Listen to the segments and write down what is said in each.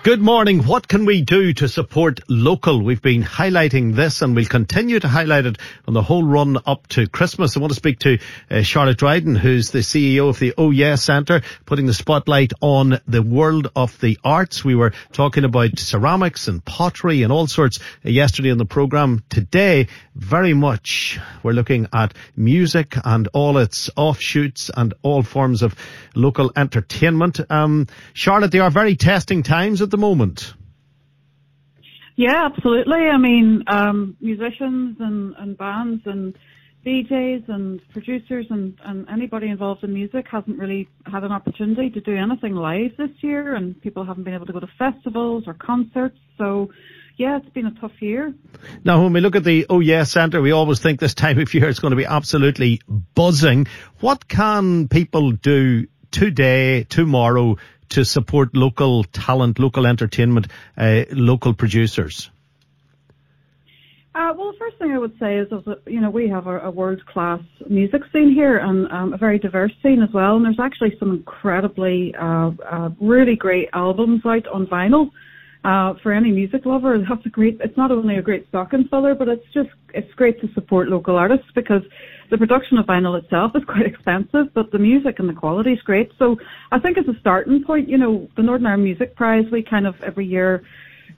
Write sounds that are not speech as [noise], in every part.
Good morning. What can we do to support local? We've been highlighting this and we'll continue to highlight it on the whole run up to Christmas. I want to speak to uh, Charlotte Dryden, who's the CEO of the Oh Yeah Centre, putting the spotlight on the world of the arts. We were talking about ceramics and pottery and all sorts yesterday on the programme. Today, very much we're looking at music and all its offshoots and all forms of local entertainment. Um, Charlotte, they are very testing times at the moment. Yeah, absolutely. I mean, um, musicians and, and bands and DJs and producers and, and anybody involved in music hasn't really had an opportunity to do anything live this year, and people haven't been able to go to festivals or concerts. So, yeah, it's been a tough year. Now, when we look at the Oh Yeah Centre, we always think this time of year it's going to be absolutely buzzing. What can people do today, tomorrow, to support local talent, local entertainment, uh, local producers? Uh, well, the first thing I would say is, is that, you know, we have a, a world-class music scene here and um, a very diverse scene as well. And there's actually some incredibly, uh, uh, really great albums out on vinyl. Uh, for any music lover, that's a great, it's not only a great stocking filler, but it's just, it's great to support local artists because the production of vinyl itself is [laughs] quite expensive, but the music and the quality is great. So I think as a starting point, you know, the Northern Ireland Music Prize, we kind of every year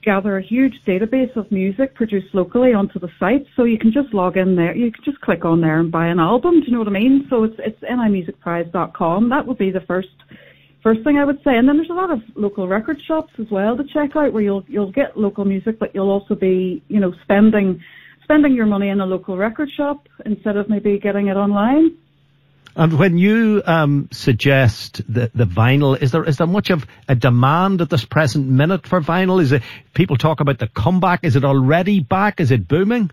gather a huge database of music produced locally onto the site. So you can just log in there. You can just click on there and buy an album. Do you know what I mean? So it's it's nimusicprize.com. That would be the first first thing I would say. And then there's a lot of local record shops as well to check out where you'll you'll get local music, but you'll also be you know spending spending your money in a local record shop instead of maybe getting it online. And when you um, suggest the, the vinyl, is there is there much of a demand at this present minute for vinyl? Is it people talk about the comeback? Is it already back? Is it booming?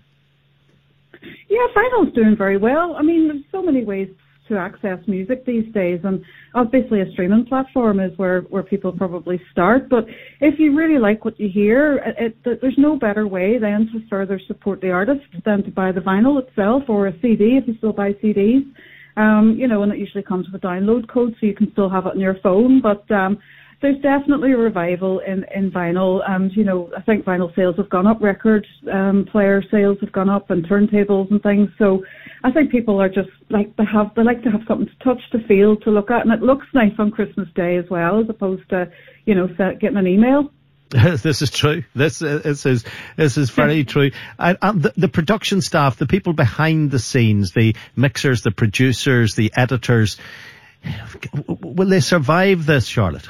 Yeah, vinyl's doing very well. I mean, there's so many ways to access music these days, and obviously a streaming platform is where where people probably start. But if you really like what you hear, it, it, there's no better way then to further support the artist than to buy the vinyl itself or a CD if you still buy CDs. Um, you know, and it usually comes with a download code, so you can still have it on your phone. But um, there's definitely a revival in, in vinyl, and you know, I think vinyl sales have gone up, record um, player sales have gone up, and turntables and things. So I think people are just like to have they like to have something to touch, to feel, to look at, and it looks nice on Christmas Day as well, as opposed to you know getting an email. [laughs] this is true. This, this is this is very true. And, and the, the, production staff, the people behind the scenes, the mixers, the producers, the editors, [sighs] will they survive this, Charlotte?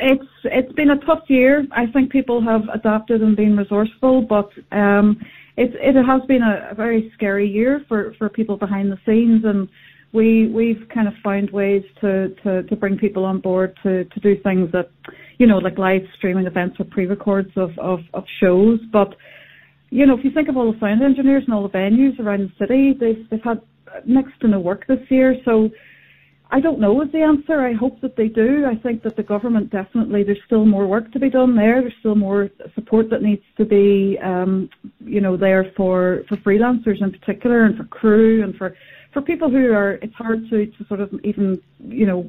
It's it's been a tough year. I think people have adapted and been resourceful, but um, it it has been a, a very scary year for for people behind the scenes and we we've kind of found ways to, to, to bring people on board to, to do things that you know like live streaming events or pre-records of, of, of shows. But you know if you think of all the sound engineers and all the venues around the city, they've they've had next to no work this year. So I don't know is the answer. I hope that they do. I think that the government definitely there's still more work to be done there. There's still more support that needs to be um, you know there for for freelancers in particular and for crew and for for people who are, it's hard to, to sort of even, you know,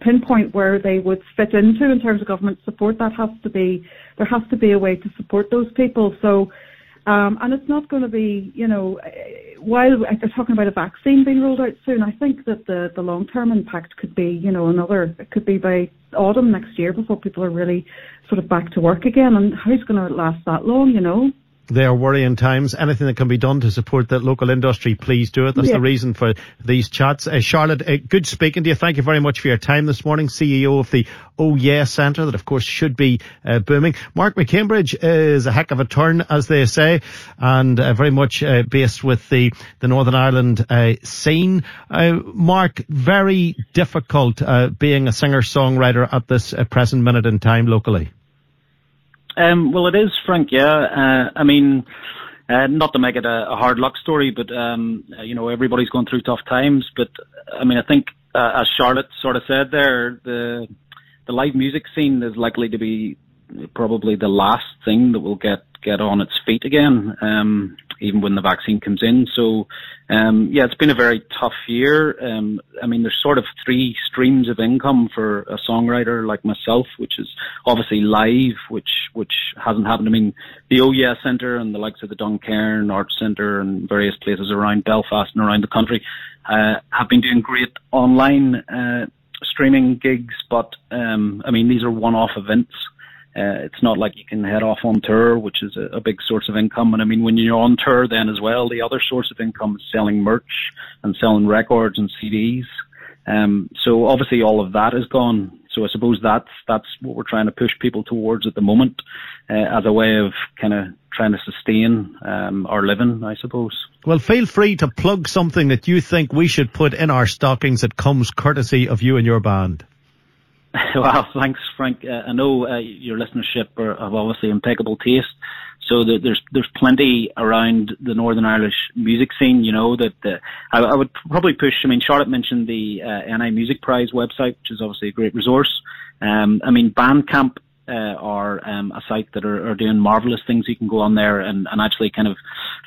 pinpoint where they would fit into in terms of government support. That has to be, there has to be a way to support those people. So, Um, and it's not going to be, you know, while they're talking about a vaccine being rolled out soon, I think that the, the long term impact could be, you know, another, it could be by autumn next year before people are really sort of back to work again. And how's going to last that long, you know? They are worrying times. Anything that can be done to support the local industry, please do it. That's yeah. the reason for these chats. Uh, Charlotte, uh, good speaking to you. Thank you very much for your time this morning. CEO of the Oh Yeah Centre, that of course should be uh, booming. Mark McCambridge is a heck of a turn, as they say, and uh, very much uh, based with the, the Northern Ireland uh, scene. Mark, very difficult being a singer-songwriter at this present minute in time locally. Um, well, it is, Frank. Yeah. Uh, I mean, uh, not to make it a, a hard luck story, but um, you know, everybody's going through tough times. But I mean, I think uh, as Charlotte sort of said there, the the live music scene is likely to be probably the last thing that will get get on its feet again. Um, even when the vaccine comes in. So, um, yeah, it's been a very tough year. Um, I mean, there's sort of three streams of income for a songwriter like myself, which is obviously live, which which hasn't happened. I mean, the Oh Yeah Centre and the likes of the Duncairn Arts Centre and various places around Belfast and around the country uh, have been doing great online uh, streaming gigs, but um, I mean, these are one-off events. Uh, it's not like you can head off on tour, which is a, a, big source of income. And I mean, when you're on tour, then as well, the other source of income is selling merch and selling records and CDs. Um, so obviously, all of that is gone. So I suppose that's that's what we're trying to push people towards at the moment, uh, as a way of kind of trying to sustain um, our living, I suppose. Well, feel free to plug something that you think we should put in our stockings that comes courtesy of you and your band. [laughs] Well, thanks, Frank. Uh, I know uh, your listenership are, have obviously impeccable taste, so the, there's there's plenty around the Northern Irish music scene. You know that uh, I, I, would probably push. I mean, Charlotte mentioned the uh, NI Music Prize website, which is obviously a great resource. Um, I mean, Bandcamp uh, are um, a site that are, are, doing marvelous things. You can go on there and, and actually kind of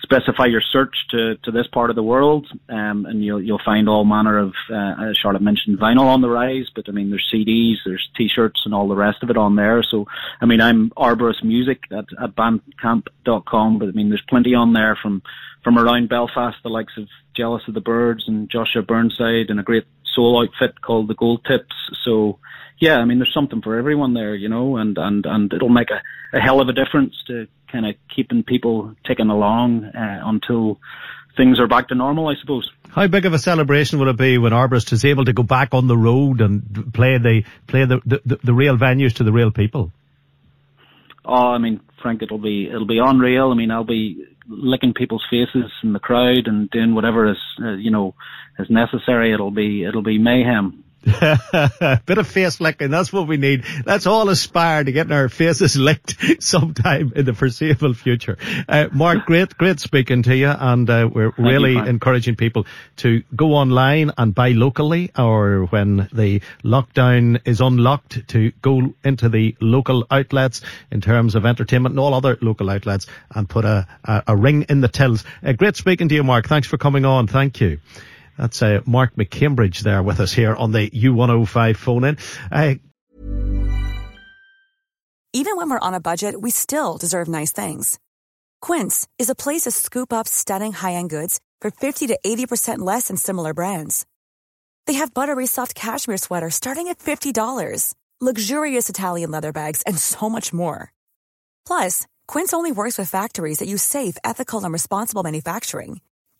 specify your search to, to this part of the world, um, and you'll you'll find all manner of. Uh, as Charlotte mentioned, vinyl on the rise, but I mean there's CDs, there's T-shirts, and all the rest of it on there. So I mean I'm Arborist Music at, at Bandcamp.com, but I mean there's plenty on there from from around Belfast, the likes of Jealous of the Birds and Joshua Burnside, and a great soul outfit called the Gold Tips. So yeah, I mean, there's something for everyone there, you know, and, and, and it'll make a, a hell of a difference to kind of keeping people ticking along uh, until things are back to normal, I suppose. How big of a celebration will it be when Arborist is able to go back on the road and play the play the, the, the real venues to the real people? Oh, I mean, Frank, it'll be it'll be unreal. I mean, I'll be licking people's faces in the crowd and doing whatever is uh, you know is necessary. It'll be it'll be mayhem. [laughs] Bit of face licking, that's what we need. Let's all aspire to getting our faces [laughs] licked sometime in the foreseeable future. Uh, Mark, [laughs] great, great speaking to you, and uh, we're Thank really you, encouraging people to go online and buy locally, or when the lockdown is unlocked, to go into the local outlets in terms of entertainment and all other local outlets and put a, a, a ring in the tills. Uh, great speaking to you, Mark. Thanks for coming on. Thank you. That's uh, Mark McCambridge there with us here on the U105 phone in. Uh, Even when we're on a budget, we still deserve nice things. Quince is a place to scoop up stunning high end goods for 50 to 80% less than similar brands. They have buttery soft cashmere sweaters starting at $50, luxurious Italian leather bags, and so much more. Plus, Quince only works with factories that use safe, ethical, and responsible manufacturing.